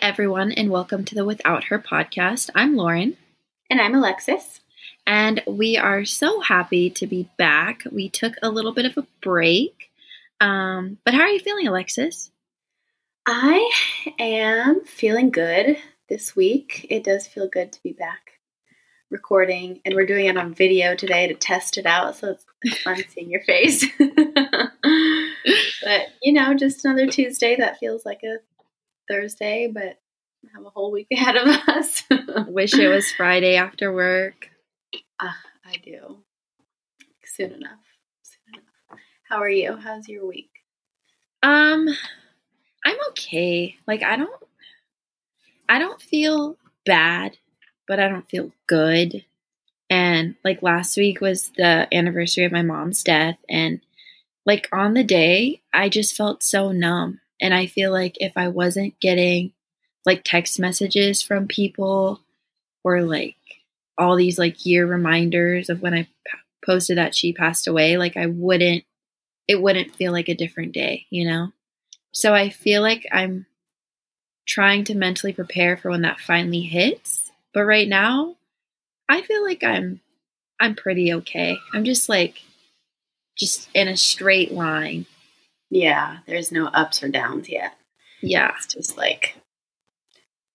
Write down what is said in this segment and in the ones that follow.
everyone, and welcome to the Without Her podcast. I'm Lauren. And I'm Alexis. And we are so happy to be back. We took a little bit of a break. Um, but how are you feeling, Alexis? I am feeling good this week. It does feel good to be back recording, and we're doing it on video today to test it out. So it's fun seeing your face. but, you know, just another Tuesday that feels like a Thursday, but have a whole week ahead of us. Wish it was Friday after work. Uh, I do. Soon enough. Soon enough. How are you? How's your week? Um, I'm okay. Like I don't, I don't feel bad, but I don't feel good. And like last week was the anniversary of my mom's death, and like on the day, I just felt so numb. And I feel like if I wasn't getting like text messages from people or like all these like year reminders of when I posted that she passed away, like I wouldn't, it wouldn't feel like a different day, you know? So I feel like I'm trying to mentally prepare for when that finally hits. But right now, I feel like I'm I'm pretty okay. I'm just like just in a straight line. Yeah, there's no ups or downs yet. Yeah. It's just like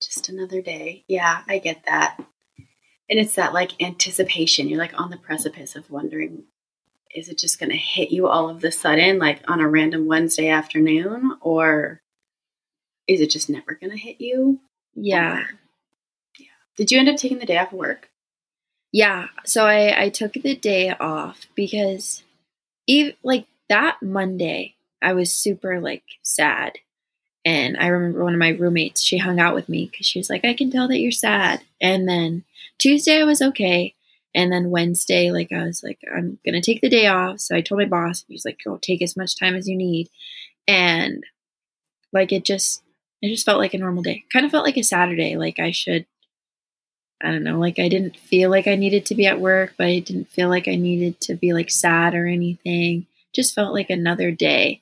just another day. Yeah, I get that. And it's that like anticipation. You're like on the precipice of wondering is it just going to hit you all of the sudden like on a random Wednesday afternoon or is it just never going to hit you? Yeah. Or- yeah. Did you end up taking the day off of work? Yeah. So I I took the day off because even like that Monday I was super like sad. And I remember one of my roommates, she hung out with me because she was like, I can tell that you're sad. And then Tuesday I was okay. And then Wednesday, like I was like, I'm gonna take the day off. So I told my boss, he's like, go take as much time as you need. And like it just it just felt like a normal day. Kind of felt like a Saturday. Like I should I don't know, like I didn't feel like I needed to be at work, but I didn't feel like I needed to be like sad or anything. Just felt like another day.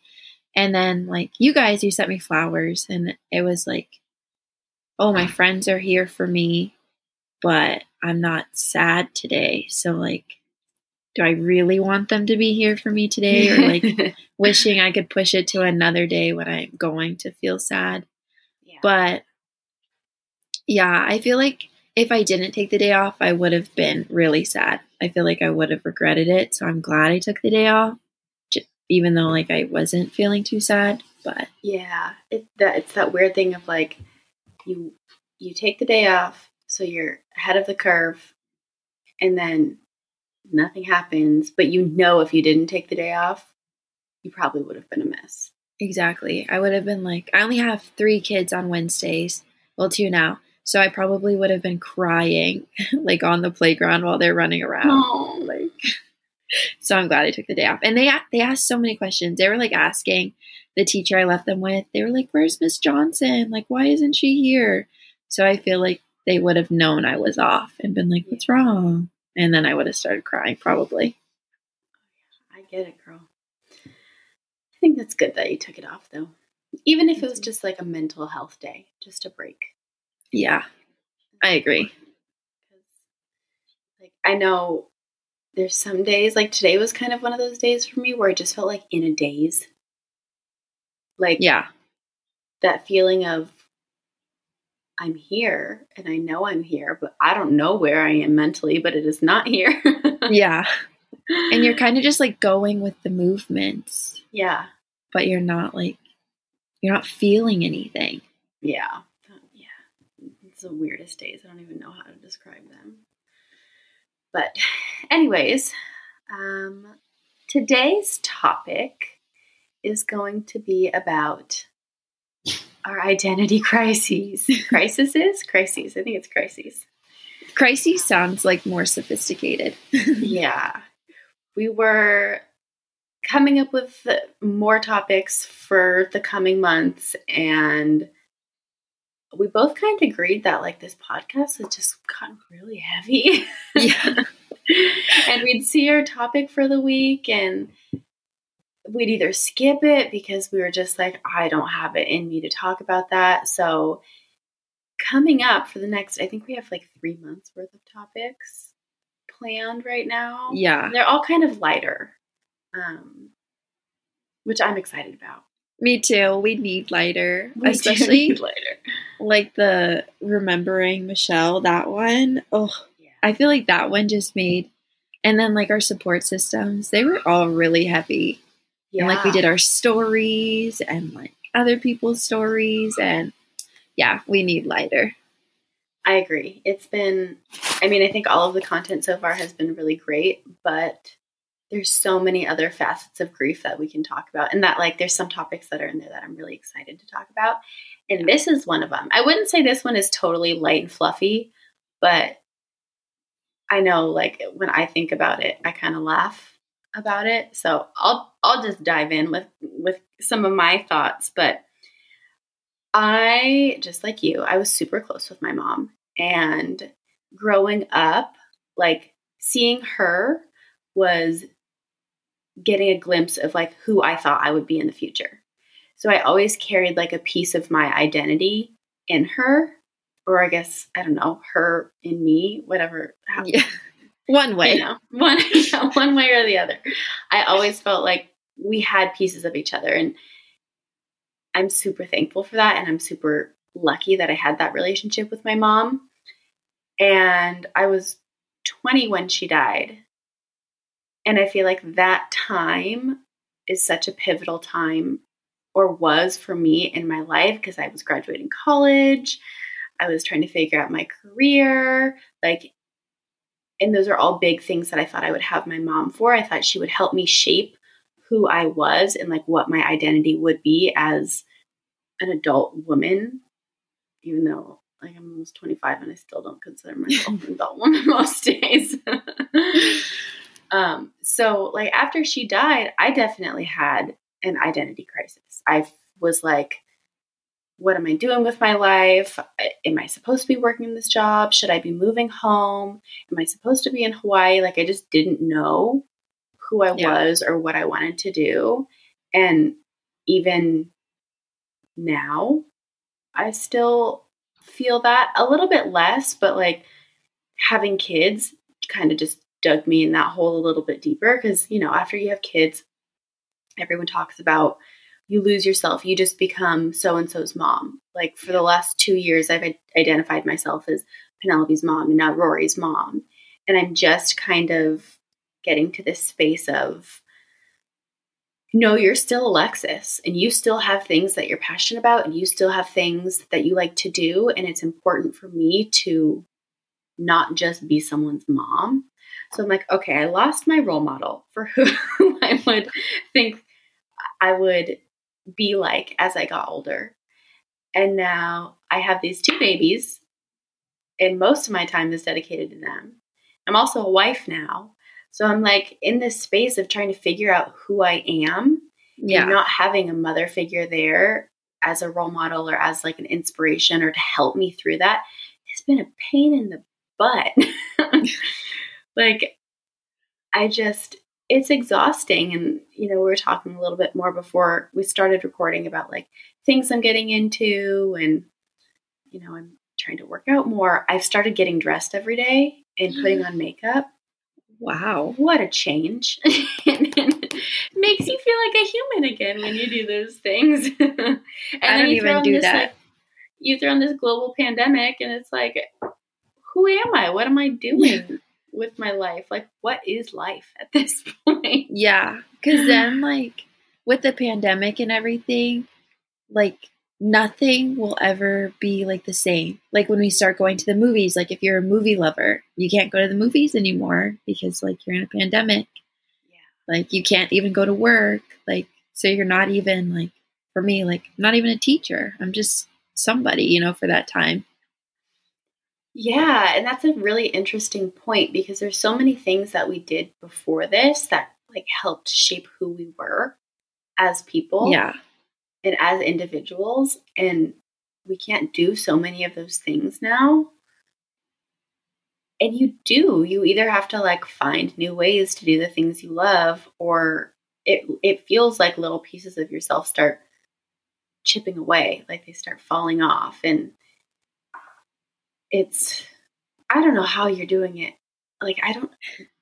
And then like you guys, you sent me flowers and it was like, oh, my friends are here for me, but I'm not sad today. So like do I really want them to be here for me today or like wishing I could push it to another day when I'm going to feel sad? yeah. But yeah, I feel like if I didn't take the day off, I would have been really sad. I feel like I would have regretted it. So I'm glad I took the day off, even though like I wasn't feeling too sad. But Yeah, it that it's that weird thing of like you you take the day off, so you're ahead of the curve, and then nothing happens. But you know, if you didn't take the day off, you probably would have been a mess. exactly, I would have been like, I only have three kids on Wednesdays. Well, two now. So I probably would have been crying like on the playground while they're running around. Oh, like so i'm glad i took the day off. And they they asked so many questions. They were like asking the teacher i left them with they were like where's miss johnson? Like why isn't she here? So i feel like they would have known i was off and been like what's wrong? And then i would have started crying probably. I get it, girl. I think that's good that you took it off, though. Even if it was just like a mental health day, just a break. yeah. I agree. Like I know there's some days like today was kind of one of those days for me where I just felt like in a daze. Like yeah that feeling of I'm here and I know I'm here, but I don't know where I am mentally, but it is not here. yeah and you're kind of just like going with the movements yeah. but you're not like you're not feeling anything Yeah. Yeah. It's the weirdest days. I don't even know how to describe them. But anyways, um today's topic is going to be about our identity crises. Crises? Crises. I think it's crises. crises sounds like more sophisticated yeah. We were coming up with more topics for the coming months and we both kind of agreed that like this podcast has just gotten really heavy. yeah and we'd see our topic for the week and we'd either skip it because we were just like, I don't have it in me to talk about that. So coming up for the next, I think we have like three months worth of topics planned right now. Yeah. They're all kind of lighter, um, which I'm excited about. Me too. We need lighter, We especially need lighter. like the remembering Michelle. That one. Oh, Yeah. I feel like that one just made. And then like our support systems, they were all really heavy. Yeah. And like we did our stories and like other people's stories and yeah, we need lighter. I agree. It's been, I mean, I think all of the content so far has been really great, but there's so many other facets of grief that we can talk about. And that, like, there's some topics that are in there that I'm really excited to talk about. And this is one of them. I wouldn't say this one is totally light and fluffy, but I know, like, when I think about it, I kind of laugh about it. So I'll, I'll just dive in with, with some of my thoughts. But I, just like you, I was super close with my mom. And growing up, like seeing her was getting a glimpse of like who I thought I would be in the future. So I always carried like a piece of my identity in her, or I guess, I don't know, her in me, whatever. Yeah. One way. you know, one one way or the other. I always felt like we had pieces of each other, and I'm super thankful for that, and I'm super lucky that I had that relationship with my mom. And I was 20 when she died, and I feel like that time is such a pivotal time, or was for me in my life because I was graduating college. I was trying to figure out my career, like and those are all big things that I thought I would have my mom for. I thought she would help me shape who I was and like what my identity would be as an adult woman, even though like I'm almost 25 and I still don't consider myself an adult woman most days. um, so like after she died, I definitely had an identity crisis. I was like, what am I doing with my life? Am I supposed to be working in this job? Should I be moving home? Am I supposed to be in Hawaii? Like, I just didn't know who I Yeah. was or what I wanted to do. And even now, I still feel that a little bit less, but like having kids kind of just dug me in that hole a little bit deeper because, you know, after you have kids, everyone talks about you lose yourself. You just become so and so's mom. Like for the last two years, I've identified myself as Penelope's mom and now Rory's mom. And I'm just kind of getting to this space of no, you're still Alexis and you still have things that you're passionate about and you still have things that you like to do. And it's important for me to not just be someone's mom. So I'm like, okay, I lost my role model for who I would think I would be like as I got older. And now I have these two babies, and most of my time is dedicated to them. I'm also a wife now. So I'm like in this space of trying to figure out who I am Yeah. and not having a mother figure there as a role model or as like an inspiration or to help me through that has been a pain in the butt. like I just it's exhausting and you know we were talking a little bit more before we started recording about like things I'm getting into and you know I'm trying to work out more. I've started getting dressed every day and putting on makeup. wow. What a change. it makes you feel like a human again when you do those things. and I don't you even throw do this, that. Like, you throw in this global pandemic and it's like, who am I? What am I doing with my life? Like, what is life at this point? Yeah. Cause then like with the pandemic and everything, like nothing will ever be like the same. Like when we start going to the movies, like if you're a movie lover, you can't go to the movies anymore because like you're in a pandemic. Yeah. Like you can't even go to work. Like so you're not even like for me, like not even a teacher. I'm just somebody, you know, for that time. Yeah, and that's a really interesting point because there's so many things that we did before this that like helped shape who we were as people. Yeah. and as individuals and we can't do so many of those things now and you do you either have to like find new ways to do the things you love or it it feels like little pieces of yourself start chipping away like they start falling off and it's I don't know how you're doing it. Like I don't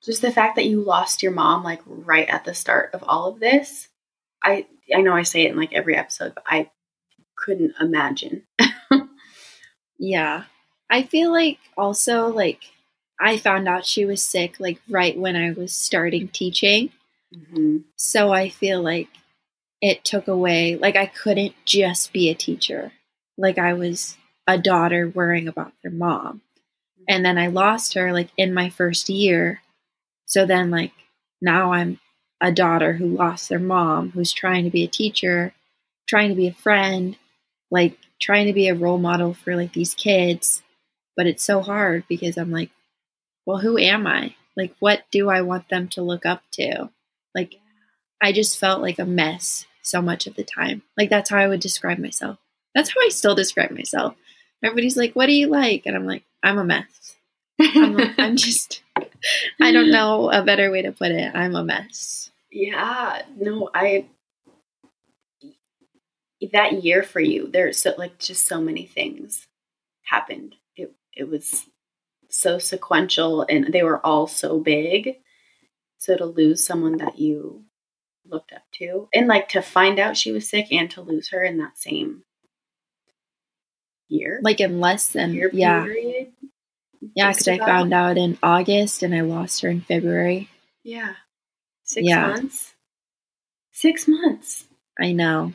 just the fact that you lost your mom like right at the start of all of this. I I know I say it in like every episode, but I couldn't imagine. yeah. I feel like also like I found out she was sick like right when I was starting teaching. Mm-hmm. So I feel like it took away, like, I couldn't just be a teacher. Like, I was a daughter worrying about their mom. And then I lost her, like, in my first year. So then, like, now I'm a daughter who lost their mom, who's trying to be a teacher, trying to be a friend, like, trying to be a role model for, like, these kids. But it's so hard because I'm like, well, who am I? Like, what do I want them to look up to? Like, I just felt like a mess so much of the time. Like that's how I would describe myself. That's how I still describe myself. Everybody's like, "What do you like?" And I'm like, "I'm a mess." I'm, a, I'm just I don't know a better way to put it. I'm a mess. Yeah, no, I that year for you, there's so like just so many things happened. It it was so sequential and they were all so big. So to lose someone that you looked up to and like to find out she was sick and to lose her in that same year. Like in less than year yeah. period. Yeah because i found out in august and i lost her in february. Yeah. Six Yeah. months? Six months. I know.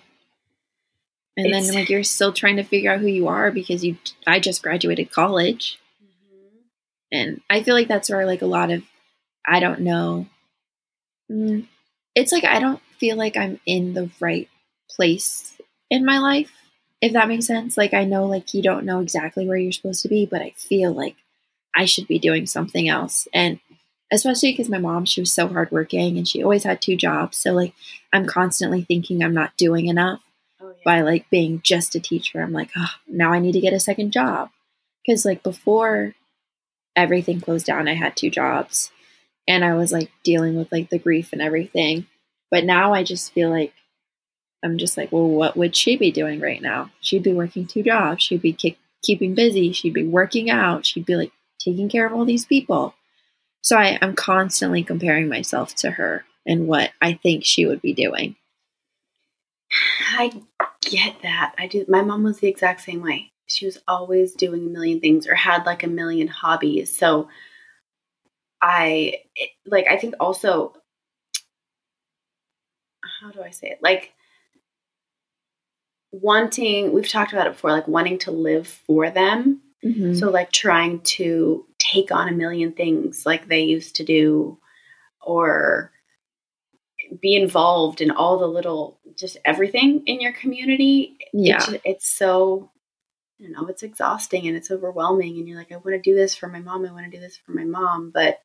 And It's- then like you're still trying to figure out who you are because you i just graduated college. And i feel like that's where like a lot of i don't know. Mm, it's like i don't feel like i'm in the right place in my life if that makes sense like i know like you don't know exactly where you're supposed to be but i feel like i should be doing something else and especially because my mom she was so hardworking and she always had two jobs so like i'm constantly thinking i'm not doing enough oh yeah by like being just a teacher. I'm like, oh, now I need to get a second job. Because like before everything closed down, I had two jobs and I was like dealing with like the grief and everything. But now I just feel like I'm just like, well, what would she be doing right now? She'd be working two jobs. She'd be keep, keeping busy. She'd be working out. She'd be like taking care of all these people. So I, I'm constantly comparing myself to her and what I think she would be doing. I get that. I do. My mom was the exact same way. She was always doing a million things or had like a million hobbies. So I like I think also how do I say it? Like wanting, we've talked about it before, like wanting to live for them. Mhm. So like trying to take on a million things like they used to do or be involved in all the little just everything in your community. Yeah. It's, it's so you know, it's exhausting and it's overwhelming and you're like I want to do this for my mom, I want to do this for my mom, but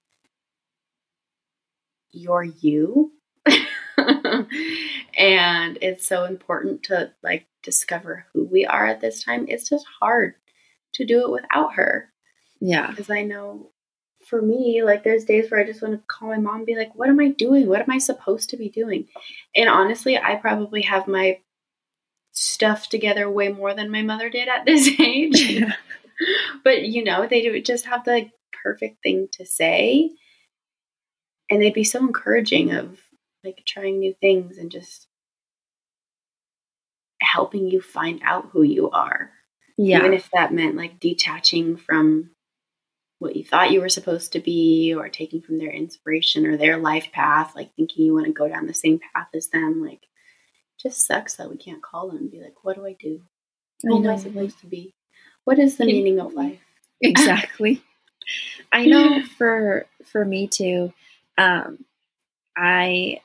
you're you. and it's so important to like discover who we are at this time. It's just hard to do it without her yeah. because I know for me, like there's days where I just want to call my mom and be like, "What am I doing? What am I supposed to be doing?" And honestly, I probably have my stuff together way more than my mother did at this age. but you know, they do just have the perfect thing to say, and they'd be so encouraging of like trying new things and just helping you find out who you are yeah. even if that meant like detaching from what you thought you were supposed to be or taking from their inspiration or their life path like thinking you want to go down the same path as them like just sucks that we can't call them and be like what do i do who am i supposed to be what is the meaning of life exactly. I know for for me too. Um, I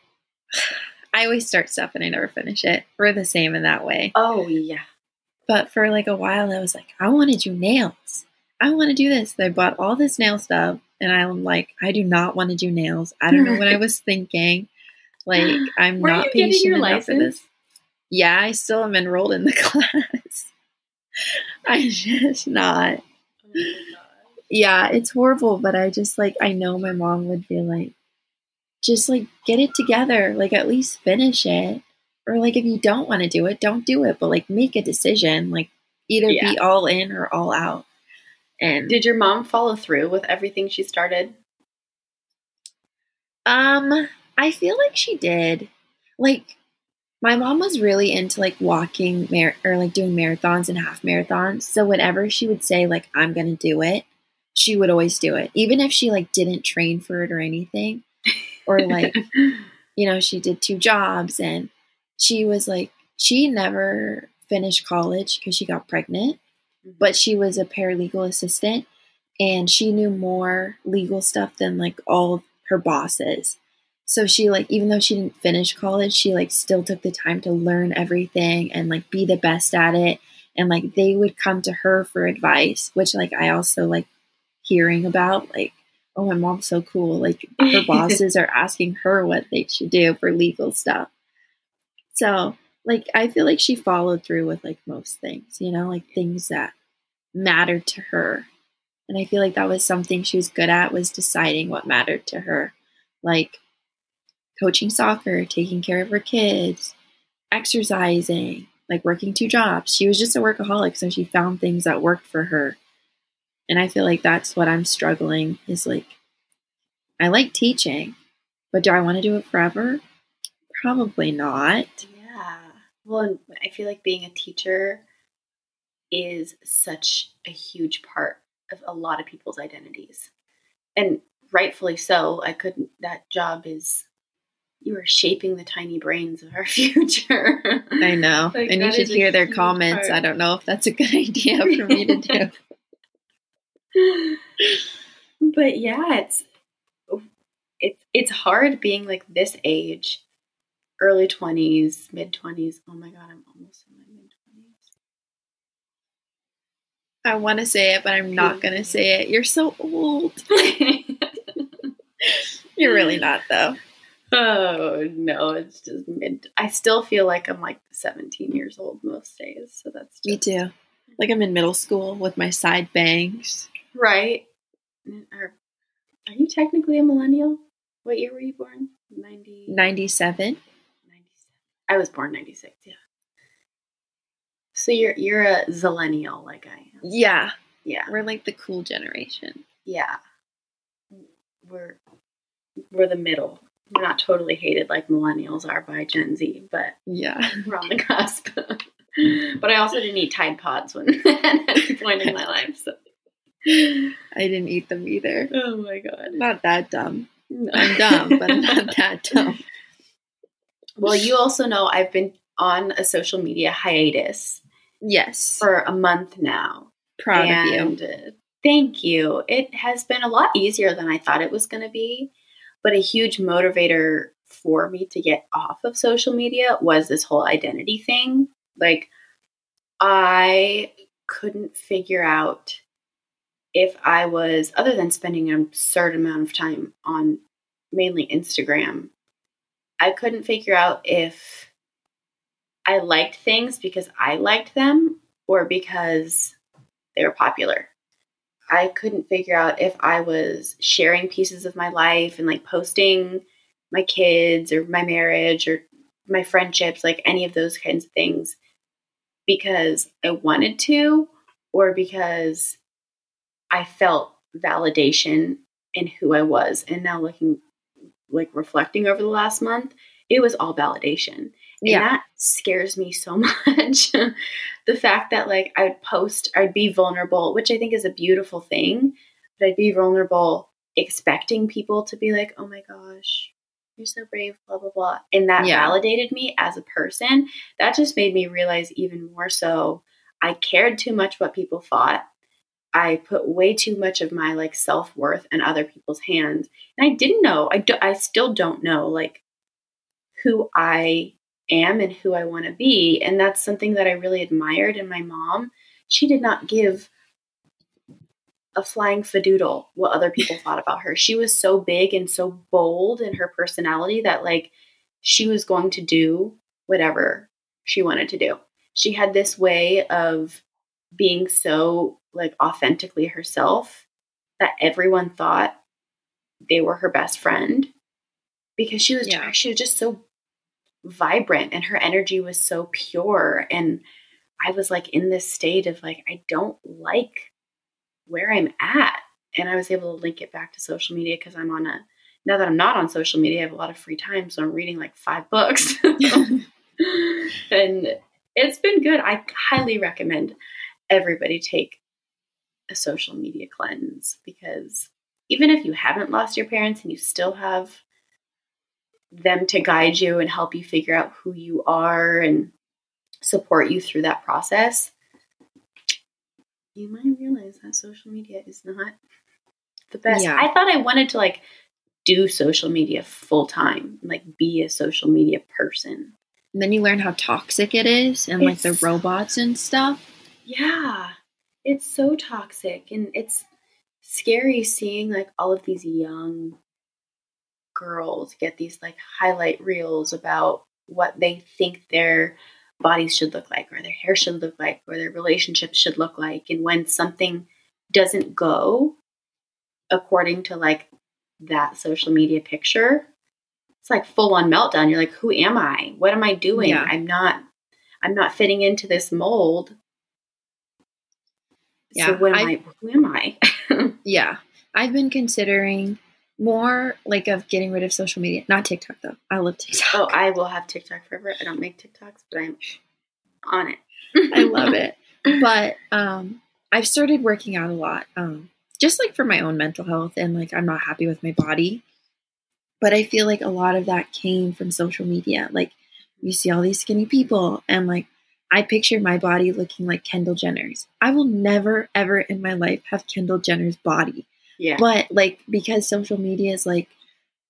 I always start stuff and I never finish it. We're the same in that way. oh yeah But for like a while, I was like, I want to do nails. I want to do this. I bought all this nail stuff, and I'm like, I do not want to do nails. I don't know what I was thinking. Like, I'm Were not patient your enough for this. Yeah, I still am enrolled in the class. I just not. oh yeah, it's horrible, but I just like I know my mom would be like, just like get it together, like at least finish it, or like if you don't want to do it, don't do it, but like make a decision, like either Yeah. be all in or all out. And Did your mom follow through with everything she started? um, I feel like she did. Like, my mom was really into like walking mar- or like doing marathons and half marathons. So whenever she would say like I'm gonna do it, she would always do it, even if she like didn't train for it or anything, or like you know she did two jobs and she was like she never finished college because she got pregnant mm-hmm. but she was a paralegal assistant and she knew more legal stuff than like all her bosses. So she like even though she didn't finish college she like still took the time to learn everything and like be the best at it. And like they would come to her for advice which like i also like hearing about like oh my mom's so cool like her bosses are asking her what they should do for legal stuff so like I feel like she followed through with like most things, you know, like things that mattered to her. And I feel like that was something she was good at was deciding what mattered to her. Like coaching soccer, taking care of her kids, exercising, like working two jobs. She was just a workaholic, so she found things that worked for her. And I feel like that's what I'm struggling is like I like teaching, but do I want to do it forever? Probably not. Yeah. Well, I feel like being a teacher is such a huge part of a lot of people's identities. And rightfully so. I couldn't, that job is, you are shaping the tiny brains of our future. I know. Like, and you should hear their comments. part. I don't know if that's a good idea for me to do. but yeah, it's it's it's hard being like this age, early twenties, mid twenties. Oh my god, I'm almost in my mid twenties. I want to say it, but I'm not going to say it. You're so old. You're really not, though. oh no, it's just mid. I still feel like I'm like 17 years old most days. So that's Me too. Like I'm in middle school with my side bangs. Right. Are, are you technically a millennial? What year were you born? 90, 97. 97. I was born 96, yeah. So you're you're a zillennial like I am. Yeah. Yeah. We're like the cool generation. Yeah. We're we're the middle. We're not totally hated like millennials are by Gen Z, but Yeah. we're on the cusp. but I also didn't eat Tide Pods when at any point in my life. So I didn't eat them either. Oh my god. Not that dumb. No. I'm dumb, but I'm not that dumb. Well, you also know I've been on a social media hiatus Yes. for a month now. Proud of you. uh, thank you. It has been a lot easier than I thought it was going to be, but a huge motivator for me to get off of social media was this whole identity thing. Like, I couldn't figure out if I was, other than spending an absurd amount of time on mainly Instagram, I couldn't figure out if I liked things because I liked them or because they were popular. I couldn't figure out if I was sharing pieces of my life and like posting my kids or my marriage or my friendships, like any of those kinds of things, because I wanted to or because I felt validation in who I was. And now looking, like reflecting over the last month, it was all validation. And Yeah. that scares me so much. the fact that like I'd post, I'd be vulnerable, which I think is a beautiful thing, but I'd be vulnerable expecting people to be like, oh my gosh, you're so brave, blah, blah, blah. And that Yeah. validated me as a person. That just made me realize even more so I cared too much what people thought. I put way too much of my like self worth in other people's hands, and I didn't know. I do, I still don't know like who I am and who I want to be, and that's something that I really admired in my mom. She did not give a flying fadoodle what other people thought about her. She was so big and so bold in her personality that like she was going to do whatever she wanted to do. She had this way of being so like authentically herself that everyone thought they were her best friend because she was Yeah. she was just so vibrant and her energy was so pure and I was like in this state of like I don't like where I'm at. And I was able to link it back to social media because I'm on a, now that I'm not on social media, I have a lot of free time. So I'm reading like five books. and it's been good. I highly recommend everybody take a social media cleanse because even if you haven't lost your parents and you still have them to guide you and help you figure out who you are and support you through that process, you might realize that social media is not the best. Yeah. I thought I wanted to like do social media full time, like be a social media person. And then you learn how toxic it is and like the robots and stuff. Yeah, it's so toxic and it's scary seeing like all of these young girls get these like highlight reels about what they think their bodies should look like or their hair should look like or their relationships should look like and when something doesn't go according to like that social media picture it's like full on meltdown. You're like who am i? What am i doing? Yeah. i'm not i'm not fitting into this mold Yeah, so what am I- I, who am i Yeah. I've been considering more like of getting rid of social media. Not TikTok though. I love TikTok. oh i will have tiktok forever i don't make tiktoks but i'm on it I love it. But um I've started working out a lot. Um just like for my own mental health and like I'm not happy with my body. But I feel like a lot of that came from social media. Like you see all these skinny people and like I picture my body looking like Kendall Jenner's. I will never ever in my life have Kendall Jenner's body. yeah But like because social media is like,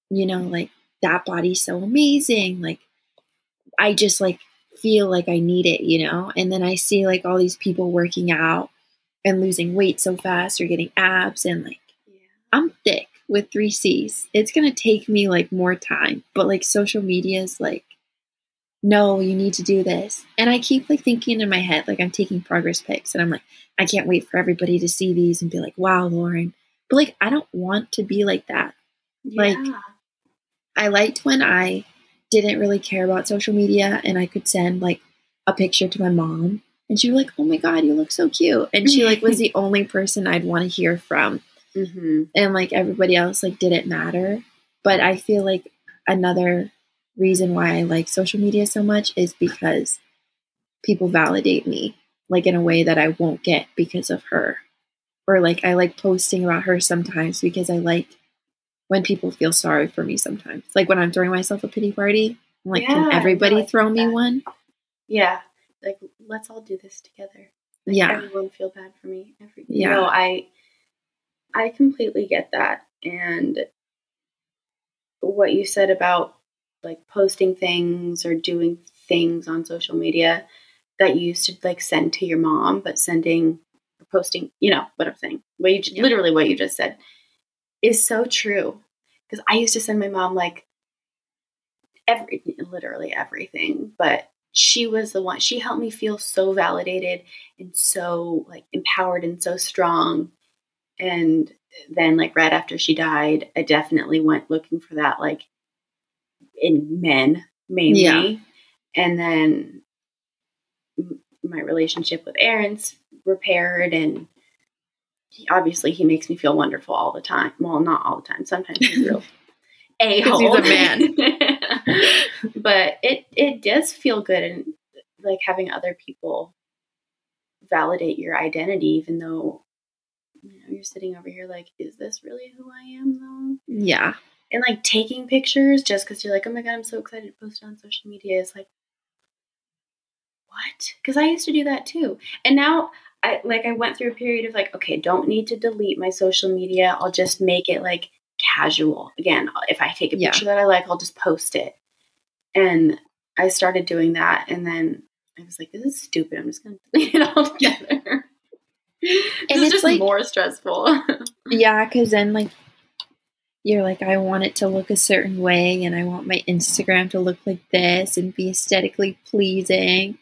you know, like that body's so amazing. Like I just like feel like I need it, you know? And then I see like all these people working out and losing weight so fast or getting abs and like yeah I'm thick with three C's. It's gonna take me like more time. But like social media is like, no, you need to do this. And I keep like thinking in my head, like I'm taking progress pics and I'm like, I can't wait for everybody to see these and be like, wow, Lauren. But like I don't want to be like that. Like. I liked when I didn't really care about social media and I could send like a picture to my mom and she was like, "Oh my god, you look so cute." And she like was the only person I'd want to hear from hmm and like everybody else like didn't matter. But I feel like another reason why I like social media so much is because people validate me like in a way that I won't get because of her. Or like I like posting about her sometimes because I like when people feel sorry for me sometimes. Like when I'm throwing myself a pity party, I'm like, Yeah, can everybody like throw me that. one? Yeah. Like, let's all do this together. Like, Yeah. Everyone feel bad for me. Every, Yeah. No, I, I completely get that. And what you said about like posting things or doing things on social media that you used to like send to your mom, but sending or posting, you know what I'm saying? What you Yeah. literally what you just said is so true. Because I used to send my mom like every literally everything, but she was the one she helped me feel so validated and so like empowered and so strong. And then like right after she died, I definitely went looking for that like in men mainly. Yeah. And then my relationship with Aaron's repaired and he- obviously he makes me feel wonderful all the time. Well, not all the time. Sometimes he's real a 'Cause he's a man. but it it does feel good and like having other people validate your identity, even though you know you're sitting over here like, is this really who I am though? Yeah. And like taking pictures just because you're like, oh my god, I'm so excited to post it on social media is like, what? Because I used to do that too, and now I like I went through a period of like, okay, don't need to delete my social media. I'll just make it like casual. Again, if I take a Yeah. picture that I like, I'll just post it. And I started doing that, and then I was like, this is stupid. I'm just gonna delete it all together. And it's just like- more stressful. Yeah, because then like you're like, I want it to look a certain way, and I want my Instagram to look like this and be aesthetically pleasing.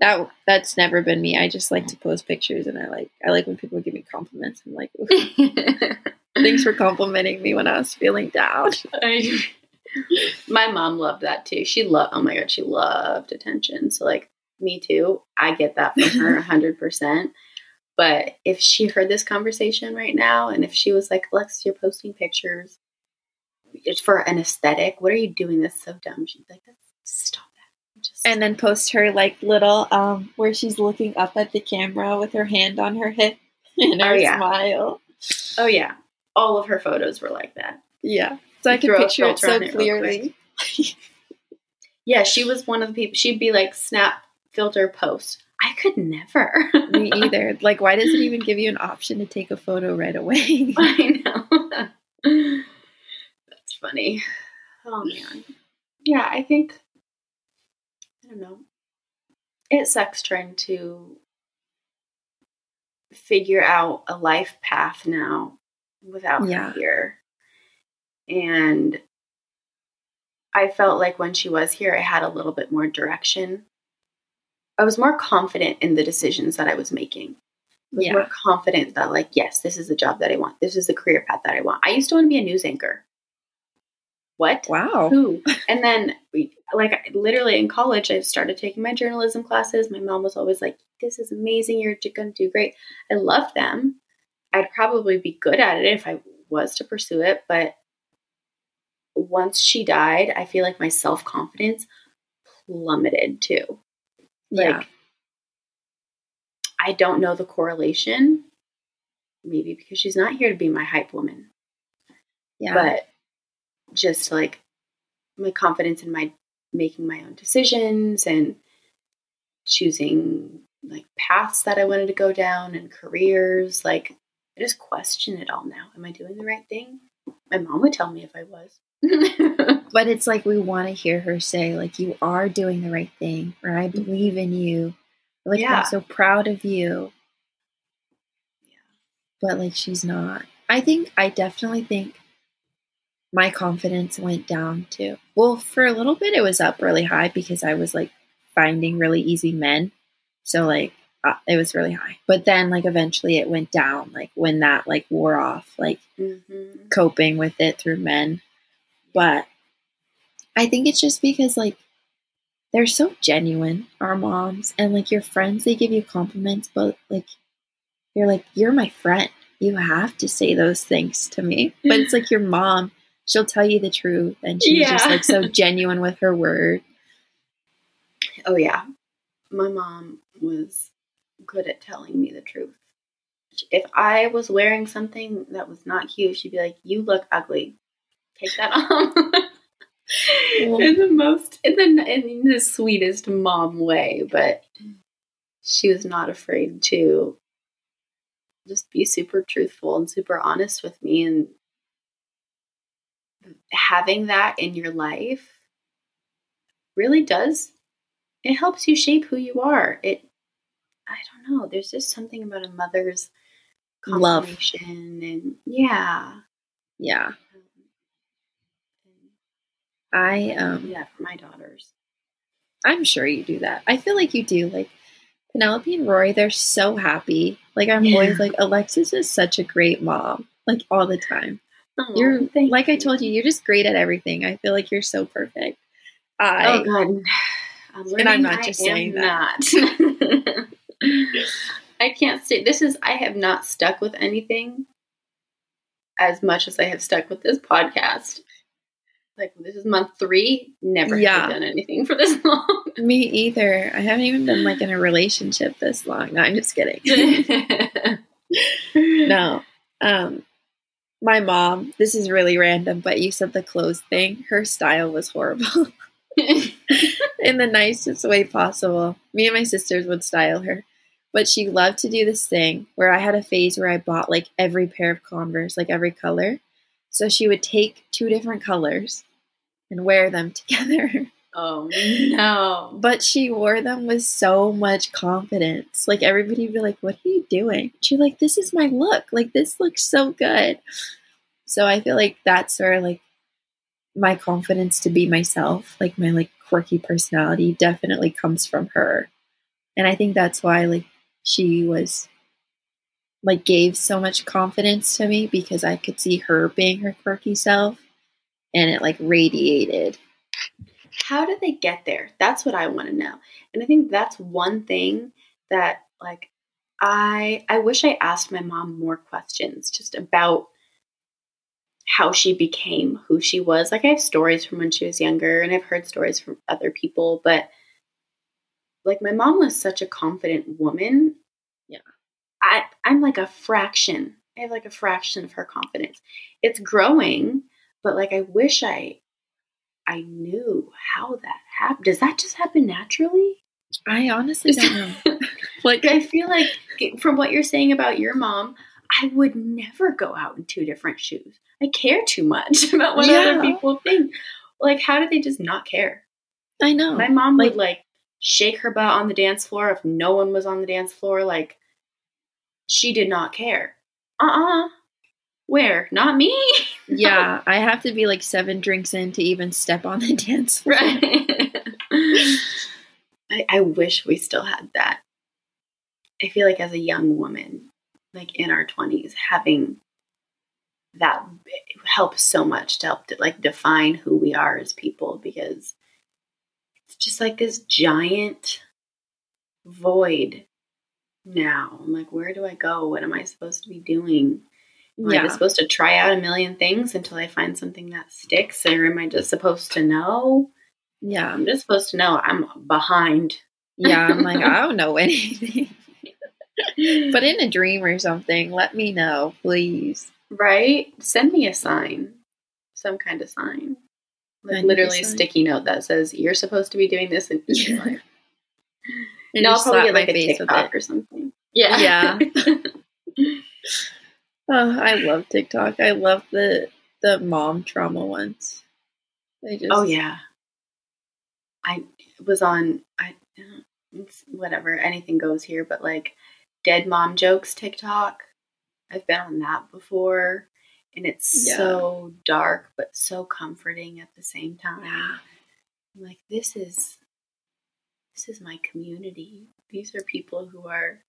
That that's never been me. I just like to post pictures, and I like I like when people give me compliments. I'm like, thanks for complimenting me when I was feeling down. I- my mom loved that too. She loved, oh my god, she loved attention. So, like, me too. I get that from her 100%. But if she heard this conversation right now, and if she was like, "Lex, you're posting pictures it's for an aesthetic. What are you doing? That's so dumb." She'd be like, "Stop that." Just and then post her like little um where she's looking up at the camera with her hand on her hip and her Oh, yeah. smile. oh yeah, all of her photos were like that. Yeah. So I could picture it so it clearly. Yeah, she was one of the people. She'd be like, "Snap filter post." I could never. Me either. Like, why does it even give you an option to take a photo right away? I know. That's funny. Oh man. Yeah, I think I don't know. It sucks trying to figure out a life path now without Yeah. her here. And I felt like when she was here, I had a little bit more direction. I was more confident in the decisions that I was making. I was Yeah. more confident that, like, yes, this is the job that I want. This is the career path that I want. I used to want to be a news anchor. What? wow. Who? And then, like, literally in college, I started taking my journalism classes. My mom was always like, this is amazing. You're going to do great. I love them. I'd probably be good at it if I was to pursue it. But once she died, I feel like my self confidence plummeted too. Yeah. Like, I don't know the correlation. Maybe because she's not here to be my hype woman Yeah. but just like my confidence in my making my own decisions and choosing like paths that I wanted to go down and careers like I just question it all now am I doing the right thing my mom would tell me if I was but it's like we want to hear her say, like, you are doing the right thing, or I believe in you. Like, Yeah. I'm so proud of you. Yeah. But like, she's not. I think, I definitely think my confidence went down too. Well, for a little bit, it was up really high because I was like finding really easy men. So, like, uh, it was really high. But then, like, eventually it went down, like, when that, like, wore off, like, Mhm. coping with it through men. But I think it's just because like they're so genuine, our moms, and like your friends, they give you compliments, but like you're like, you're my friend. You have to say those things to me. But it's like your mom, she'll tell you the truth and she's just like so genuine with her word. oh yeah my mom was good at telling me the truth if I was wearing something that was not cute she'd be like you look ugly take that off in the most in the in the sweetest mom way, but she was not afraid to just be super truthful and super honest with me and having that in your life really does it helps you shape who you are. It I don't know, there's just something about a mother's Love. and yeah. Yeah. I um Yeah, for my daughters. I'm sure you do that. I feel like you do. Like Penelope and Rory, they're so happy. Like I'm Yeah. always like, Alexis is such a great mom. Like all the time. Oh, You're thank like I told you, you're just great at everything. I feel like you're so perfect. I oh God, I'm And I'm learning not I just am saying that. Not. I can't say this is. I have not stuck with anything as much as I have stuck with this podcast. Like this is month three. Never Yeah. Done anything for this long. me either. I haven't even been like in a relationship this long. No, I'm just kidding. no. Um my mom, this is really random, but you said the clothes thing. Her style was horrible. in the nicest way possible. Me and my sisters would style her. But she loved to do this thing where I had a phase where I bought like every pair of Converse, like every color. So she would take two different colors and wear them together. oh no! But she wore them with so much confidence. Like everybody would be like, What are you doing? She's like, This is my look. Like this looks so good. So I feel like that's where like my confidence to be myself, like my like quirky personality definitely comes from her. And I think that's why like she was like gave so much confidence to me because I could see her being her quirky self and it like radiated. How did they get there? That's what I want to know. And I think that's one thing that like I I wish I asked my mom more questions just about how she became who she was. Like I have stories from when she was younger and I've heard stories from other people, but like my mom was such a confident woman. I I'm like a fraction. I have like a fraction of her confidence. It's growing, but like I wish I I knew how that happened. Does that just happen naturally? I honestly don't know. like I feel like from what you're saying about your mom, I would never go out in two different shoes. I care too much about what Yeah. other people think. Like, how do they just not care? I know. My mom like- would like shake her butt on the dance floor if no one was on the dance floor. Like, she did not care. Uh uh Where? Not me. yeah, I have to be like seven drinks in to even step on the dance floor. Right. I, I wish we still had that. I feel like as a young woman, like in our 20s, having that helps so much to help to like define who we are as people because it's just like this giant void now. I'm like, where do I go? What am I supposed to be doing? Am I Yeah. just supposed to try out a million things until I find something that sticks? Or am I just supposed to know? Yeah. I'm just supposed to know I'm behind. Yeah. I'm like, I don't know anything. but in a dream or something, let me know, please. Right? Send me a sign. Some kind of sign. Like literally a sign. sticky note that says you're supposed to be doing this and Yeah. Like, And no, I'll just probably slap get my like a face with TikTok it. or something. Yeah. Yeah. Oh, I love TikTok. I love the the mom trauma ones. They just oh yeah. I was on I it's whatever, anything goes here, but like dead mom jokes TikTok. I've been on that before. And it's Yeah. so dark but so comforting at the same time. Yeah. I'm like this is this is my community. These are people who are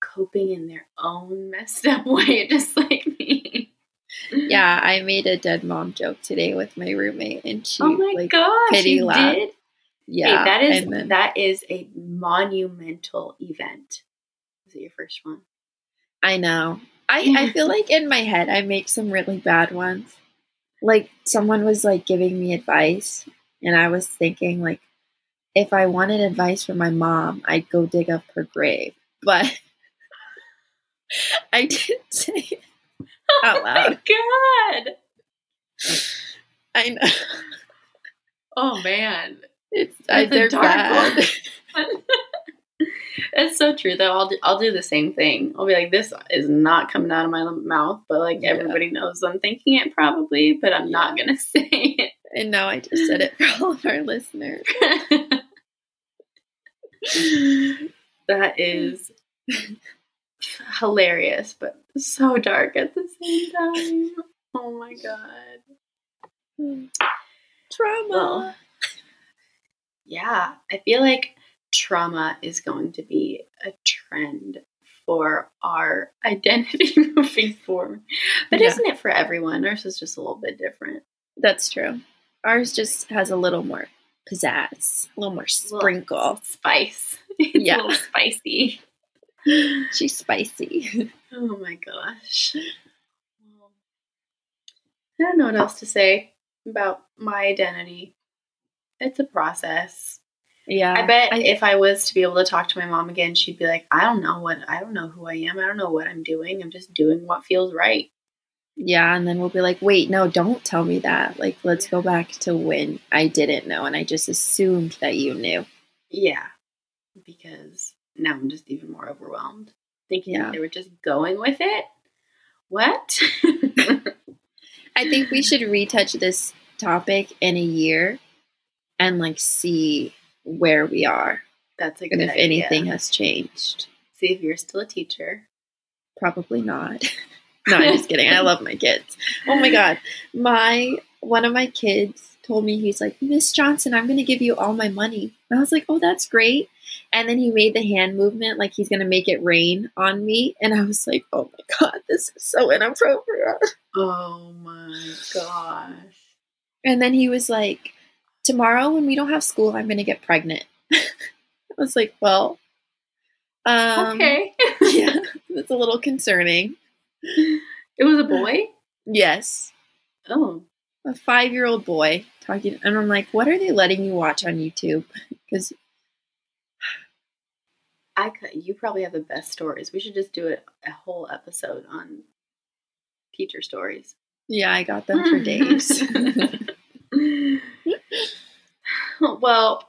coping in their own messed up way, just like me. Yeah, I made a dead mom joke today with my roommate, and she oh my like gosh, pity you laugh. did? yeah, hey, that is then, that is a monumental event. Is it your first one? I know. I I feel like in my head I make some really bad ones. Like someone was like giving me advice, and I was thinking like, if I wanted advice from my mom, I'd go dig up her grave, but I didn't say it out Oh loud. my god! I know Oh man, it's That's they're bad. It's so true though. I'll do, I'll do the same thing. I'll be like, this is not coming out of my mouth, but like Yeah. everybody knows I'm thinking it probably, but I'm not gonna say it. and now I just said it for all of our listeners. that is hilarious, but so dark at the same time. Oh my god. Trauma. Well, yeah, I feel like trauma is going to be a trend for our identity moving forward. But Yeah. isn't it for everyone? Ours is just a little bit different. That's true. Ours just has a little more pizzazz, a little more sprinkle. Spice. It's Yeah. a little spicy. She's spicy. Oh my gosh. I don't know what else to say about my identity. It's a process. yeah. I bet I- if I was to be able to talk to my mom again, she'd be like, I don't know what I don't know who I am. I don't know what I'm doing. I'm just doing what feels right. Yeah, and then we'll be like, wait, no, don't tell me that. Like, let's go back to when I didn't know and I just assumed that you knew. Yeah. Because now I'm just even more overwhelmed. Thinking Yeah. that they were just going with it. What? I think we should retouch this topic in a year and like see where we are That's a good and if idea. anything has changed. See if you're still a teacher. Probably not. no, I'm just kidding. I love my kids. Oh my god. My one of my kids told me he's like, Miss Johnson, I'm gonna give you all my money. And I was like, Oh, that's great. And then he made the hand movement like he's gonna make it rain on me. And I was like, Oh my god, this is so inappropriate. Oh my gosh. And then he was like, Tomorrow when we don't have school, I'm gonna get pregnant. I was like, Well, Um, okay. yeah, it's a little concerning. It was a boy? Yes, Oh. a five-year-old boy talking, and I'm like, what are they letting you watch on YouTube? Because I could you probably have the best stories. We should just do it a whole episode on teacher stories. yeah, I got them for days. well,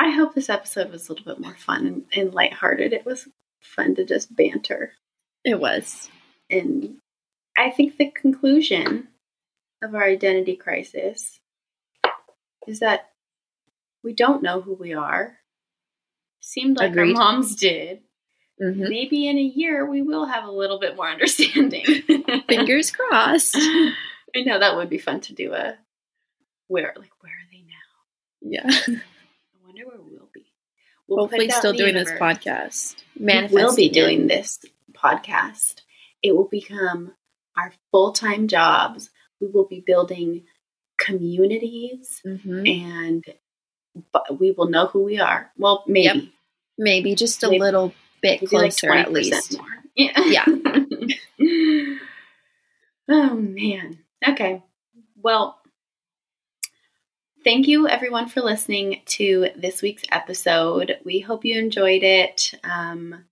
I hope this episode was a little bit more fun and, and lighthearted. It was fun to just banter. It was. And I think the conclusion of our identity crisis is that we don't know who we are. Seemed like Agreed. our moms did. hmm Maybe in a year we will have a little bit more understanding. Fingers crossed. I know that would be fun to do a where like where are they now? Yeah. I wonder where we'll be. We'll Hopefully, still doing this podcast. podcast. We will be doing this podcast. It will become our full time jobs. We will be building communities Mhm. and but we will know who we are. Well, maybe. Maybe just a Maybe- little bit Maybe like closer, at least. more. Yeah. Yeah. oh man. Okay. Well, thank you everyone for listening to this week's episode. We hope you enjoyed it. Um,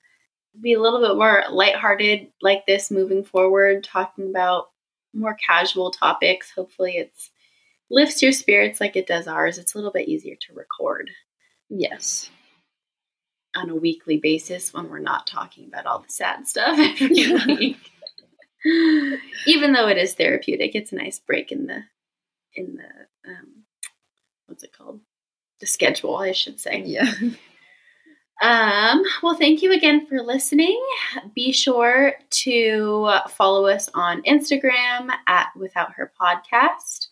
be a little bit more lighthearted like this moving forward, talking about more casual topics. Hopefully, it's lifts your spirits like it does ours. It's a little bit easier to record Yes. on a weekly basis when we're not talking about all the sad stuff every week. Even though it is therapeutic, it's a nice break in the in the um, what's it called? The schedule, I should say. Yeah. Um, well, thank you again for listening. Be sure to follow us on Instagram at Without Her Podcast.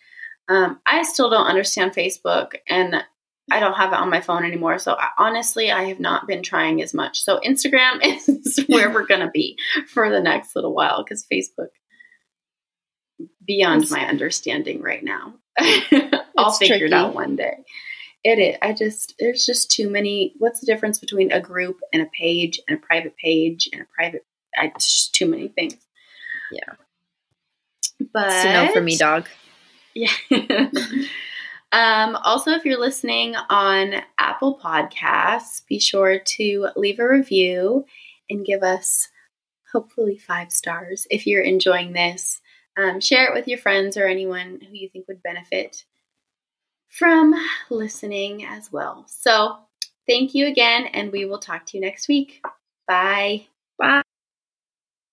Um, I still don't understand Facebook and I don't have it on my phone anymore. So I, honestly, I have not been trying as much. So Instagram is where we're going to be for the next little while because Facebook, beyond It's- my understanding right now. I'll figure it out one day. It is. I just there's just too many. What's the difference between a group and a page and a private page and a private? I, it's just too many things. Yeah. But It's a no for me, dog. yeah. um, also, if you're listening on Apple Podcasts, be sure to leave a review and give us hopefully five stars if you're enjoying this. Um, share it with your friends or anyone who you think would benefit from listening as well. So, thank you again, and we will talk to you next week. Bye. Bye.